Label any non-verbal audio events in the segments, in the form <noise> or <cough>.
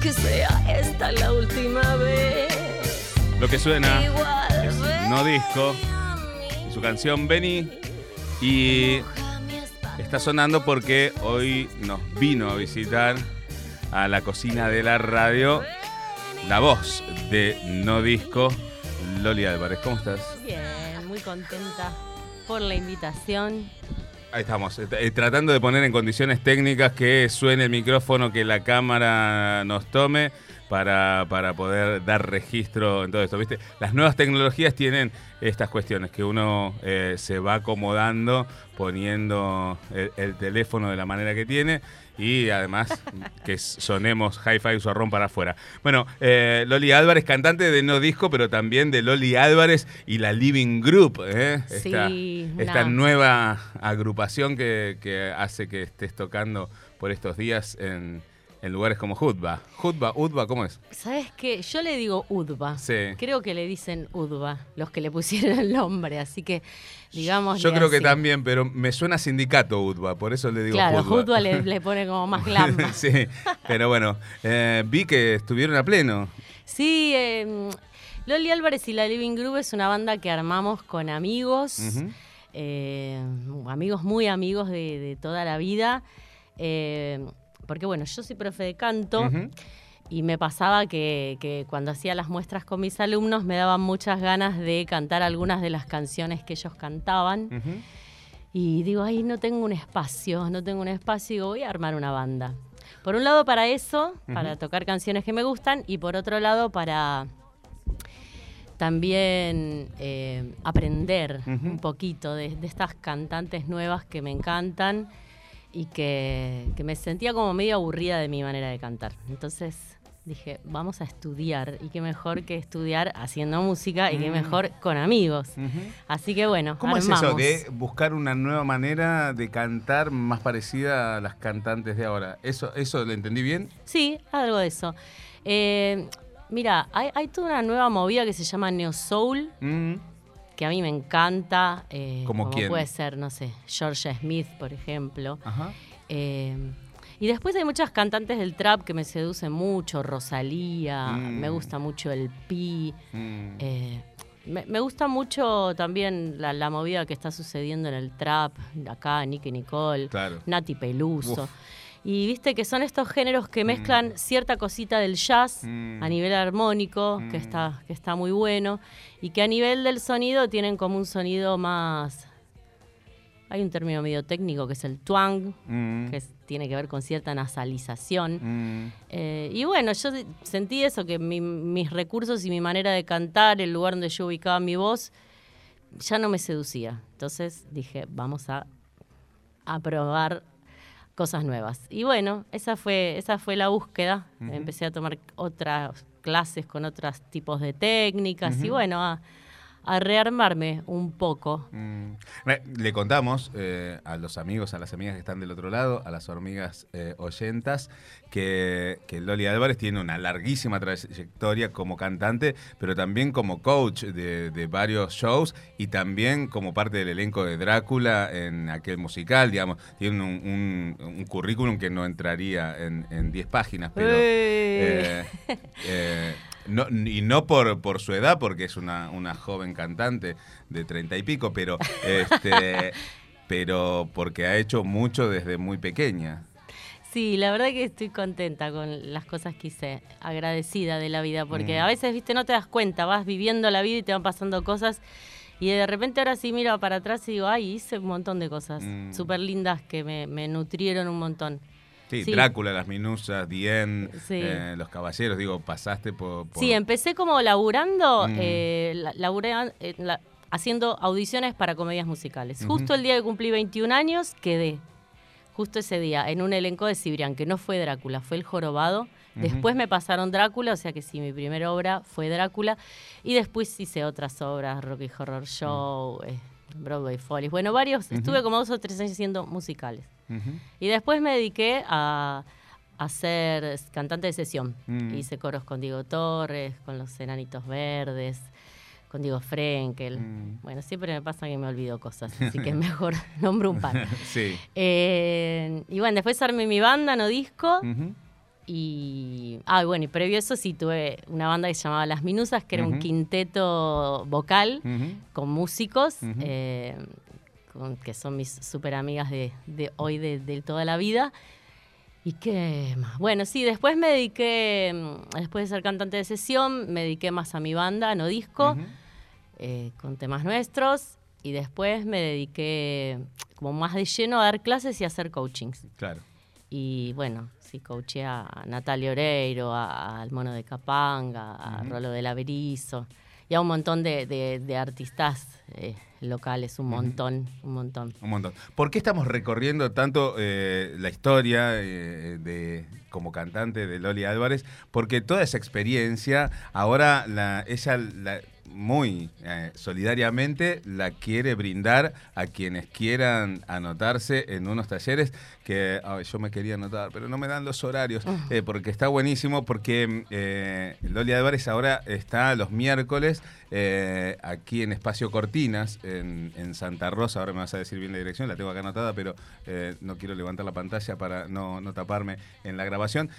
que sea esta la última vez. Lo que suena es No Disco y su canción Benny. Y está sonando porque hoy nos vino a visitar a la cocina de la radio la voz de No Disco, Loli Álvarez. ¿Cómo estás? Bien, muy contenta por la invitación. Ahí estamos, eh, tratando de poner en condiciones técnicas que suene el micrófono, que la cámara nos tome para, para poder dar registro en todo esto. ¿viste? Las nuevas tecnologías tienen estas cuestiones, que uno eh, se va acomodando poniendo el, el teléfono de la manera que tiene y además <laughs> que sonemos hi-fi zorrón para afuera. Bueno, eh, Loli Álvarez, cantante de No Disco, pero también de Loli Álvarez y la Living Group, ¿eh? esta, Sí, esta nueva agrupación que, que hace que estés tocando por estos días en, en lugares como Hudba. Hudba, Udba, ¿cómo es? ¿Sabes qué? Yo le digo Udva. Sí. Creo que le dicen Udva, los que le pusieron el nombre, así que digamos. Yo creo que también, pero me suena sindicato Udba, por eso le digo Claro, Hudba. Udva le, le pone como más <laughs> glam. sí, pero bueno, eh, vi que estuvieron a pleno. Sí, eh, Loli Álvarez y la Living Group es una banda que armamos con amigos, eh, amigos muy amigos de, de toda la vida. eh, porque bueno, yo soy profe de canto y me pasaba que, que cuando hacía las muestras con mis alumnos me daban muchas ganas de cantar algunas de las canciones que ellos cantaban. Y digo, ay, no tengo un espacio, no tengo un espacio, y digo, voy a armar una banda. Por un lado para eso, para tocar canciones que me gustan, y por otro lado para también eh, aprender un poquito de, de estas cantantes nuevas que me encantan y que, que me sentía como medio aburrida de mi manera de cantar. Entonces dije, vamos a estudiar, y qué mejor que estudiar haciendo música, y qué Mm. mejor con amigos. Así que bueno, ¿Cómo armamos. es eso de buscar una nueva manera de cantar más parecida a las cantantes de ahora? ¿Eso, eso lo entendí bien? Sí, algo de eso. Eh, mira, hay, hay toda una nueva movida que se llama Neo Soul, Mm. Que a mí me encanta. eh, ¿Como puede ser, no sé, Georgia Smith, por ejemplo. Ajá. Eh, y después hay muchas cantantes del trap que me seducen mucho. Rosalía, Mm. me gusta mucho el Pi. Mm. eh, me, me gusta mucho también la, la movida que está sucediendo en el trap, acá, Nicky Nicole, Claro. Nati Peluso. Uf. Y viste que son estos géneros que mezclan cierta cosita del jazz Mm. a nivel armónico, que, Mm. está, que está muy bueno, y que a nivel del sonido tienen como un sonido más... Hay un término medio técnico que es el twang, Mm. que es- tiene que ver con cierta nasalización. Mm. Eh, y bueno, yo sentí eso, que mi- mis recursos y mi manera de cantar, el lugar donde yo ubicaba mi voz, ya no me seducía. Entonces dije, vamos a, a probar cosas nuevas. Y bueno, esa fue, esa fue la búsqueda. Empecé a tomar otras clases con otros tipos de técnicas y bueno, a, a rearmarme un poco. Mm. Le contamos eh, a los amigos, a las amigas que están del otro lado, a las hormigas eh, oyentas, que, que Loli Álvarez tiene una larguísima trayectoria como cantante, pero también como coach de, de varios shows y también como parte del elenco de Drácula en aquel musical, digamos. Tiene un, un- un currículum que no entraría en 10 páginas, pero... ¡Eh! No, y no por, por su edad, porque es una, una joven cantante de treinta y pico, pero, este, <laughs> pero porque ha hecho mucho desde muy pequeña. Sí, la verdad que estoy contenta con las cosas que hice, agradecida de la vida, porque Mm. a veces, viste, no te das cuenta, vas viviendo la vida y te van pasando cosas, y de repente ahora sí miro para atrás y digo, ay, hice un montón de cosas Mm. súper lindas que me, me nutrieron un montón. Sí, Sí. Drácula, las minusas, Dien, Sí. eh, los caballeros, digo, pasaste por... por- Sí, empecé como laburando, Mm. eh, la- laburé eh, la- haciendo audiciones para comedias musicales. Justo el día que cumplí 21 años, quedé. Justo ese día, en un elenco de Cibrián, que no fue Drácula, fue El Jorobado. Después me pasaron Drácula, o sea que sí, mi primera obra fue Drácula. Y después hice otras obras, Rocky Horror Show, eh, Broadway Follies. Bueno, varios. Estuve como dos o tres años haciendo musicales. Y después me dediqué a, a ser cantante de sesión. Mm. Hice coros con Diego Torres, con los Enanitos Verdes, con Diego Frenkel. Mm. Bueno, siempre me pasa que me olvido cosas, así que <laughs> mejor <laughs> nombro un par. <laughs> Sí. Eh, y bueno, después armé mi banda, no disco. Y, ah, bueno, y previo a eso sí tuve una banda que se llamaba Las Minusas, que era un quinteto vocal con músicos, eh, que son mis súper amigas de, hoy, de, toda la vida. ¿Y qué más? Bueno, sí, después me dediqué, mm, después de ser cantante de sesión, me dediqué más a mi banda, no disco, eh, con temas nuestros. Y después me dediqué como más de lleno a dar clases y a hacer coachings. Claro. Y bueno, sí, coaché a Natalia Oreiro, al Mono de Capanga, a Rolo de Laverizo y a un montón de, artistas eh, locales, un montón, un montón. Un montón. ¿Por qué estamos recorriendo tanto eh, la historia eh, de como cantante de Loli Álvarez? Porque toda esa experiencia, ahora la, ella la, muy eh, solidariamente la quiere brindar a quienes quieran anotarse en unos talleres que yo me quería anotar, pero no me dan los horarios, eh, porque está buenísimo, porque eh, Loli Álvarez ahora está los miércoles eh, aquí en Espacio Cortinas, en, Santa Rosa, ahora me vas a decir bien la dirección, la tengo acá anotada, pero no quiero levantar la pantalla para no, taparme en la grabación,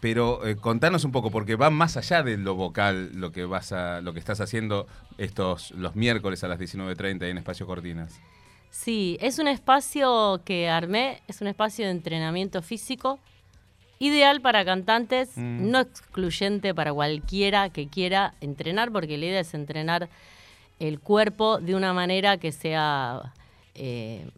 pero contanos un poco, porque va más allá de lo vocal lo que, vas a, lo que estás haciendo estos los miércoles a las 19.30 en Espacio Cortinas. Sí, es un espacio que armé, es un espacio de entrenamiento físico, ideal para cantantes, mm. no excluyente para cualquiera que quiera entrenar, porque la idea es entrenar el cuerpo de una manera que sea eh,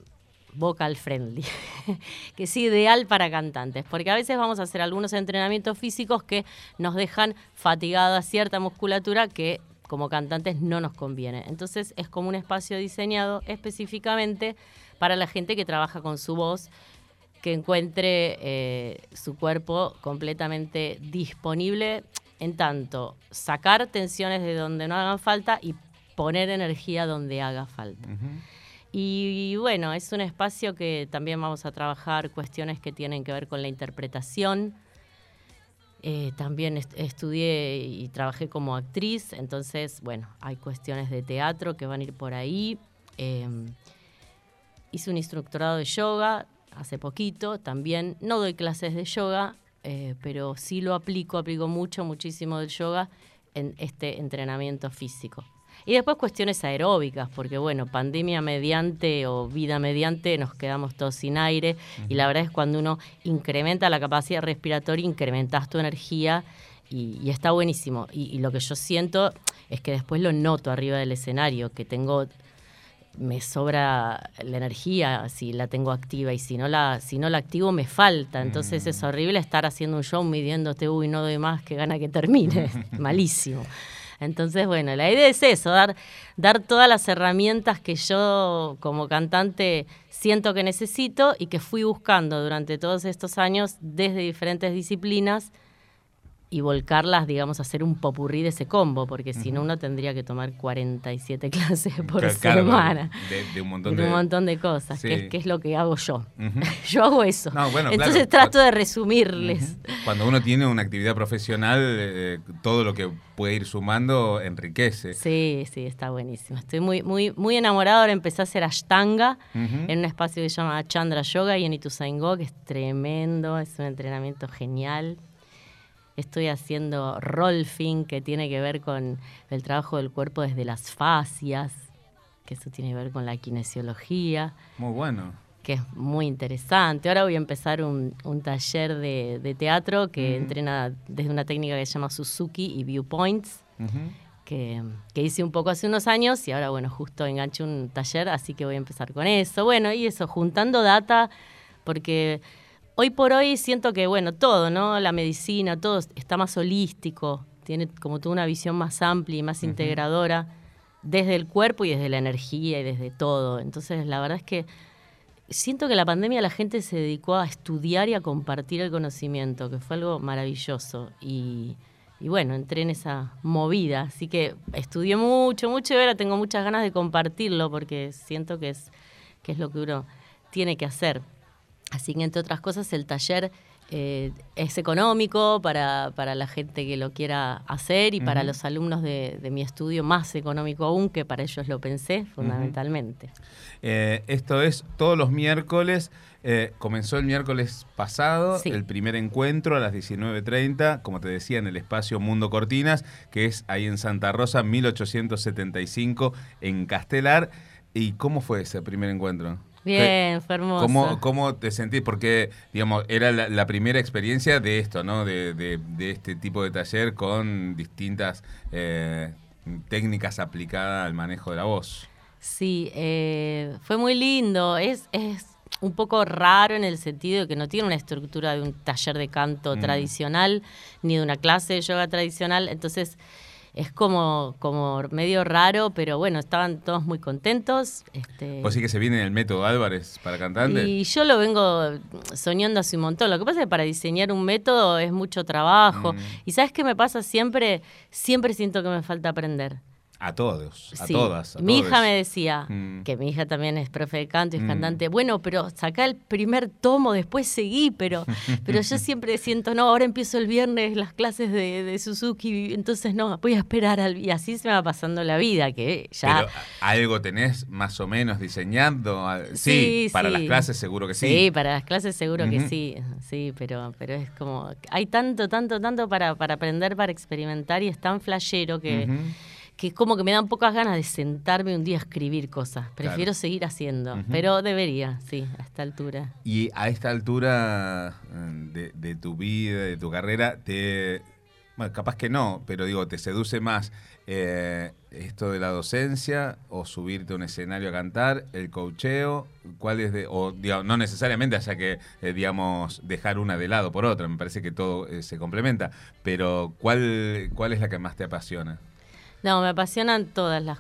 vocal friendly, <laughs> que sea ideal para cantantes, porque a veces vamos a hacer algunos entrenamientos físicos que nos dejan fatigada cierta musculatura que como cantantes no nos conviene. Entonces es como un espacio diseñado específicamente para la gente que trabaja con su voz, que encuentre eh, su cuerpo completamente disponible en tanto sacar tensiones de donde no hagan falta y poner energía donde haga falta. y, bueno, es un espacio que también vamos a trabajar cuestiones que tienen que ver con la interpretación, eh, también estudié y trabajé como actriz, entonces, bueno, hay cuestiones de teatro que van a ir por ahí. Em, hice un instructorado de yoga hace poquito, también no doy clases de yoga, eh, pero sí lo aplico, aplico mucho, muchísimo del yoga en este entrenamiento físico. Y después cuestiones aeróbicas, porque bueno, pandemia mediante o vida mediante nos quedamos todos sin aire y la verdad es cuando uno incrementa la capacidad respiratoria, incrementas tu energía y, está buenísimo. Y, lo que yo siento es que después lo noto arriba del escenario, que tengo me sobra la energía si la tengo activa y si no la si no la activo me falta. Entonces es mm. horrible estar haciendo un show midiéndote uy no doy más que gana que termine <laughs> <laughs> malísimo. Entonces, bueno, la idea es eso, dar, dar todas las herramientas que yo como cantante siento que necesito y que fui buscando durante todos estos años desde diferentes disciplinas y volcarlas, digamos, a hacer un popurrí de ese combo, porque si no uno tendría que tomar 47 <laughs> clases por semana. De, un montón de, un montón de cosas, que, es, lo que hago yo. <laughs> yo hago eso. Entonces trato de resumirles. Cuando uno tiene una actividad profesional, eh, todo lo que puede ir sumando enriquece. Sí, sí, está buenísimo. Estoy muy, muy, muy enamorado. Ahora empecé a hacer Ashtanga en un espacio que se llama Chandra Yoga y en Ituzaingó, que es tremendo, es un entrenamiento genial estoy haciendo rolfing, que tiene que ver con el trabajo del cuerpo desde las fascias, que eso tiene que ver con la kinesiología. Muy bueno. Que es muy interesante. Ahora voy a empezar un, taller de, teatro que entrena desde una técnica que se llama Suzuki y Viewpoints. Que, que, hice un poco hace unos años y ahora, bueno, justo enganché un taller, así que voy a empezar con eso. Bueno, y eso, juntando data, porque hoy por hoy siento que, bueno, todo, ¿no? La medicina, todo está más holístico, tiene como toda una visión más amplia y más integradora desde el cuerpo y desde la energía y desde todo. Entonces, la verdad es que siento que la pandemia la gente se dedicó a estudiar y a compartir el conocimiento, que fue algo maravilloso. Y, bueno, entré en esa movida. Así que estudié mucho, mucho y ahora tengo muchas ganas de compartirlo porque siento que es, que es lo que uno tiene que hacer. Así que, entre otras cosas, el taller Eh, es económico para, para, la gente que lo quiera hacer y para los alumnos de, mi estudio más económico aún, que para ellos lo pensé fundamentalmente. Eh, esto es todos los miércoles. Eh, comenzó el miércoles pasado el primer encuentro a las 19.30, como te decía, en el espacio Mundo Cortinas, que es ahí en Santa Rosa, 1875, en Castelar. ¿Y cómo fue ese primer encuentro? Bien, fue hermoso. ¿Cómo, cómo te sentís? Porque, digamos, era la, primera experiencia de esto, ¿no? De, de, este tipo de taller con distintas eh, técnicas aplicadas al manejo de la voz. Sí, eh, fue muy lindo. Es, es un poco raro en el sentido de que no tiene una estructura de un taller de canto mm. tradicional, ni de una clase de yoga tradicional. Entonces es como, como medio raro, pero bueno, estaban todos muy contentos. Este... Pues sí que se viene el método Álvarez para cantante. Y yo lo vengo soñando hace un montón. Lo que pasa es que para diseñar un método es mucho trabajo. Mm. Y ¿sabes qué me pasa siempre? Siempre siento que me falta aprender. A todos, a todas. mi hija me decía, mm. que mi hija también es profe de canto y es mm. cantante, bueno, pero saca el primer tomo, después seguí, pero, <laughs> pero yo siempre siento, no, ahora empiezo el viernes las clases de, Suzuki, entonces no, voy a esperar al... Y así se me va pasando la vida, que ya... Pero algo tenés más o menos diseñando. Sí, para las clases seguro que sí. Sí, para las clases seguro que sí, sí, pero, pero es como, hay tanto, tanto, tanto para, para aprender, para experimentar y es tan flashero que que es como que me dan pocas ganas de sentarme un día a escribir cosas. Prefiero seguir haciendo, pero debería, sí, a esta altura. Y a esta altura eh, de, tu vida, de tu carrera, te... Bueno, capaz que no, pero digo, ¿te seduce más eh, esto de la docencia o subirte a un escenario a cantar, el cocheo? ¿Cuál es de.? O, digamos, no necesariamente haya que, eh, digamos, dejar una de lado por otra, me parece que todo se complementa, pero ¿cuál, ¿cuál es la que más te apasiona? No, me apasionan todas las,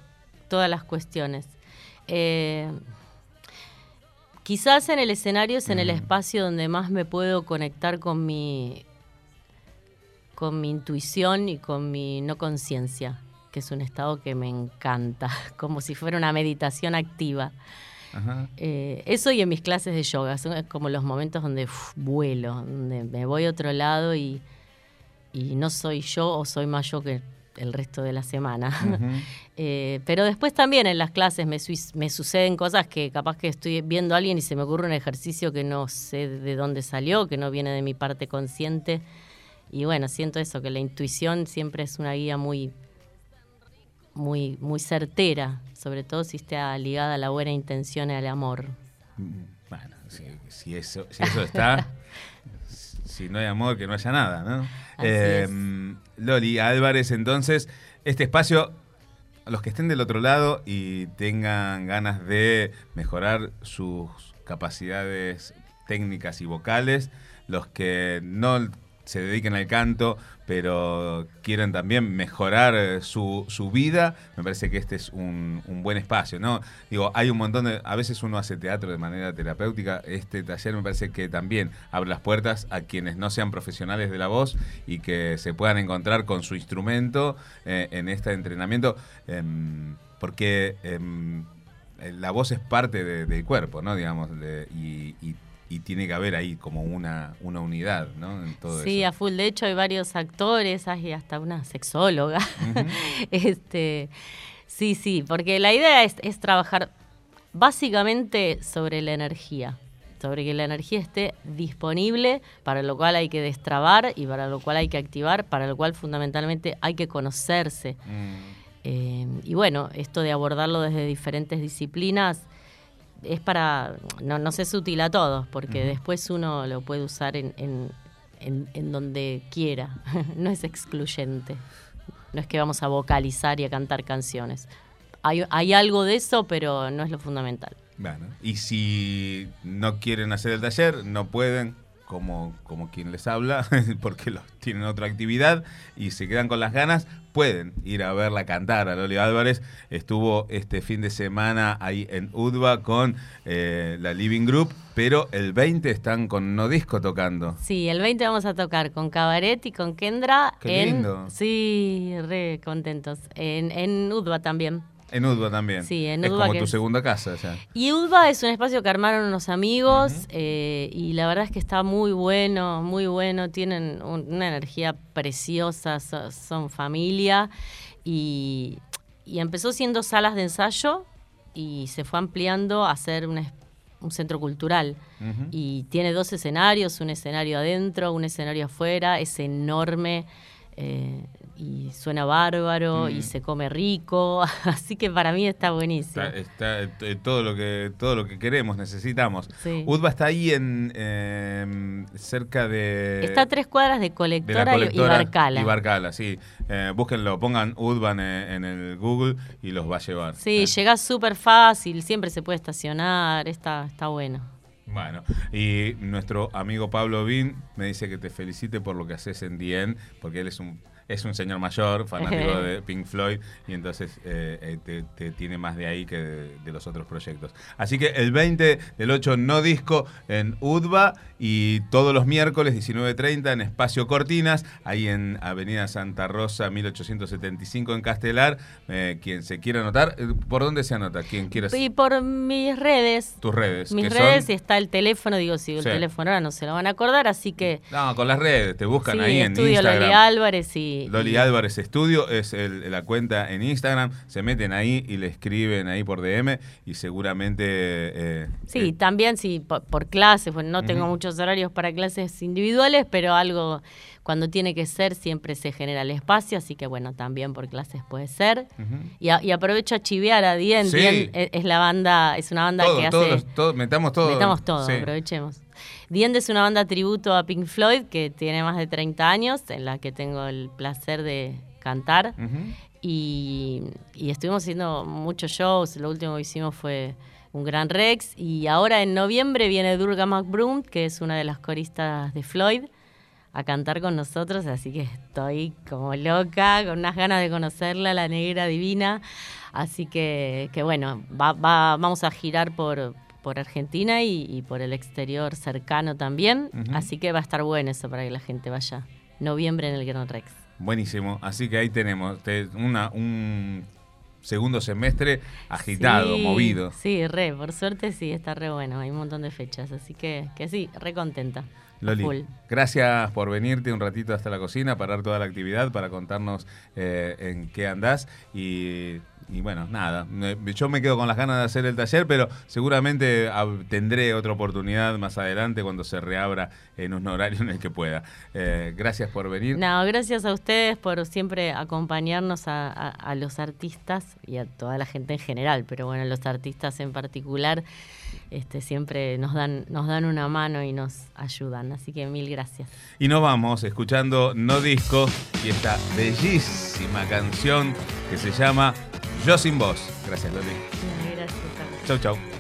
todas las cuestiones. Eh, quizás en el escenario es en el espacio donde más me puedo conectar con mi, con mi intuición y con mi no conciencia, que es un estado que me encanta, <laughs> como si fuera una meditación activa. Eh, eso y en mis clases de yoga, son como los momentos donde vuelo, donde me voy a otro lado y, y no soy yo o soy más yo que el resto de la semana. <laughs> Eh, pero después también en las clases me, me, suceden cosas que capaz que estoy viendo a alguien y se me ocurre un ejercicio que no sé de dónde salió, que no viene de mi parte consciente. Y bueno, siento eso, que la intuición siempre es una guía muy, muy, muy certera, sobre todo si está ligada a la buena intención y al amor. Mm, bueno, si, eso, si eso está, <laughs> si no hay amor, que no haya nada, ¿no? Em, Loli Álvarez, entonces, este espacio, los que estén del otro lado y tengan ganas de mejorar sus capacidades técnicas y vocales, los que no se dediquen al canto, pero quieren también mejorar eh, su, su vida, me parece que este es un, buen espacio, ¿no? Digo, hay un montón de... A veces uno hace teatro de manera terapéutica, este taller me parece que también abre las puertas a quienes no sean profesionales de la voz y que se puedan encontrar con su instrumento eh, en este entrenamiento, em, porque em, la voz es parte del cuerpo, ¿no? Digamos, y, y y tiene que haber ahí como una, una unidad, ¿no? En todo sí, a full. De hecho, hay varios actores, hay hasta una sexóloga. <laughs> este, sí, sí, porque la idea es, es trabajar básicamente sobre la energía sobre que la energía esté disponible, para lo cual hay que destrabar y para lo cual hay que activar, para lo cual fundamentalmente hay que conocerse. Mm. Eh, y bueno, esto de abordarlo desde diferentes disciplinas es para, no, no es útil a todos, porque después uno lo puede usar en, en, donde quiera, <laughs> no es excluyente. No es que vamos a vocalizar y a cantar canciones. Hay, hay algo de eso, pero no es lo fundamental. Bueno, y si no quieren hacer el taller, no pueden, como, como quien les habla, <laughs> porque los, tienen otra actividad y se quedan con las ganas, pueden ir a verla cantar a Loli Álvarez. Estuvo este fin de semana ahí en UDBA con eh, la Living Group, pero el 20 están con No Disco tocando. Sí, el 20 vamos a tocar con Cabaret y con Kendra. Qué lindo. Sí, re contentos. En, en UDBA también. En Udva también. Sí, en Es Udva como que tu es- segunda casa ya. Y Udva es un espacio que armaron unos amigos eh, y la verdad es que está muy bueno, muy bueno. Tienen un- una energía preciosa, so- son familia y, y empezó siendo salas de ensayo y se fue ampliando a ser un, es- un centro cultural. Y tiene dos escenarios, un escenario adentro, un escenario afuera, es enorme eh, y suena bárbaro Mm. y se come rico, <laughs> así que para mí está buenísimo. Está, está, eh, todo lo que todo lo que queremos, necesitamos. Sí. Udva está ahí en eh, cerca de Está a tres cuadras de colectora, y- colectora y Barcala. Y Barcala, sí. Eh, búsquenlo, pongan Udva en, en el Google y los va a llevar. sí, Eh, llegás súper fácil, siempre se puede estacionar, está, está bueno. Bueno, y nuestro amigo Pablo Bin me dice que te felicite por lo que haces en DN, porque él es un es un señor mayor, fanático de Pink Floyd, y entonces eh, eh, te, te tiene más de ahí que de, de los otros proyectos. Así que el 20 del 8 no disco en UDBA y todos los miércoles 19.30 en Espacio Cortinas, ahí en Avenida Santa Rosa 1875 en Castelar. Eh, quien se quiera anotar, eh, ¿por dónde se anota? Quien quiera Y por mis redes, tus redes. mis redes son- y está el teléfono, digo, si el Sí. teléfono ahora no se lo van a acordar, así que No, con las redes, te buscan sí, ahí en estudio Instagram. Loli Álvarez y, Loli y- Álvarez Estudio es el- la cuenta en Instagram. Se meten ahí y le escriben ahí por DM y seguramente. eh, Sí, eh, también sí, por, por clases, bueno, no tengo muchos horarios para clases individuales, pero algo cuando tiene que ser siempre se genera el espacio, así que bueno, también por clases puede ser. Y, a- y aprovecho a chivear a Dien, Sí. Dien es, es la banda, es una banda todo, que todos hace... los- todo- metamos todo. Metamos todo, Sí. aprovechemos. Diende es una banda tributo a Pink Floyd que tiene más de 30 años, en la que tengo el placer de cantar. Y, y estuvimos haciendo muchos shows. Lo último que hicimos fue un gran Rex. Y ahora en noviembre viene Durga McBroom, que es una de las coristas de Floyd, a cantar con nosotros. Así que estoy como loca, con unas ganas de conocerla, la negra divina. Así que, que bueno, va- va- vamos a girar por, por Argentina y, y por el exterior cercano también. Así que va a estar bueno eso para que la gente vaya. Noviembre en el Gran Rex. Buenísimo. Así que ahí tenemos una, un segundo semestre agitado, Sí, movido. Sí, re, por suerte sí, está re bueno, hay un montón de fechas, así que, que sí, re contenta. Loli, full. gracias por venirte un ratito hasta la cocina, parar toda la actividad para contarnos eh, en qué andás y, y bueno, nada, yo me quedo con las ganas de hacer el taller, pero seguramente tendré otra oportunidad más adelante cuando se reabra en un horario en el que pueda. Eh, gracias por venir. No, gracias a ustedes por siempre acompañarnos a, a- a los artistas y a toda la gente en general, pero bueno, los artistas en particular este, siempre nos dan, nos dan una mano y nos ayudan, así que mil gracias. Y nos vamos escuchando No Disco y esta bellísima canción que se llama Yo sin vos. Gracias, Loli. Gracias. Chau, chau.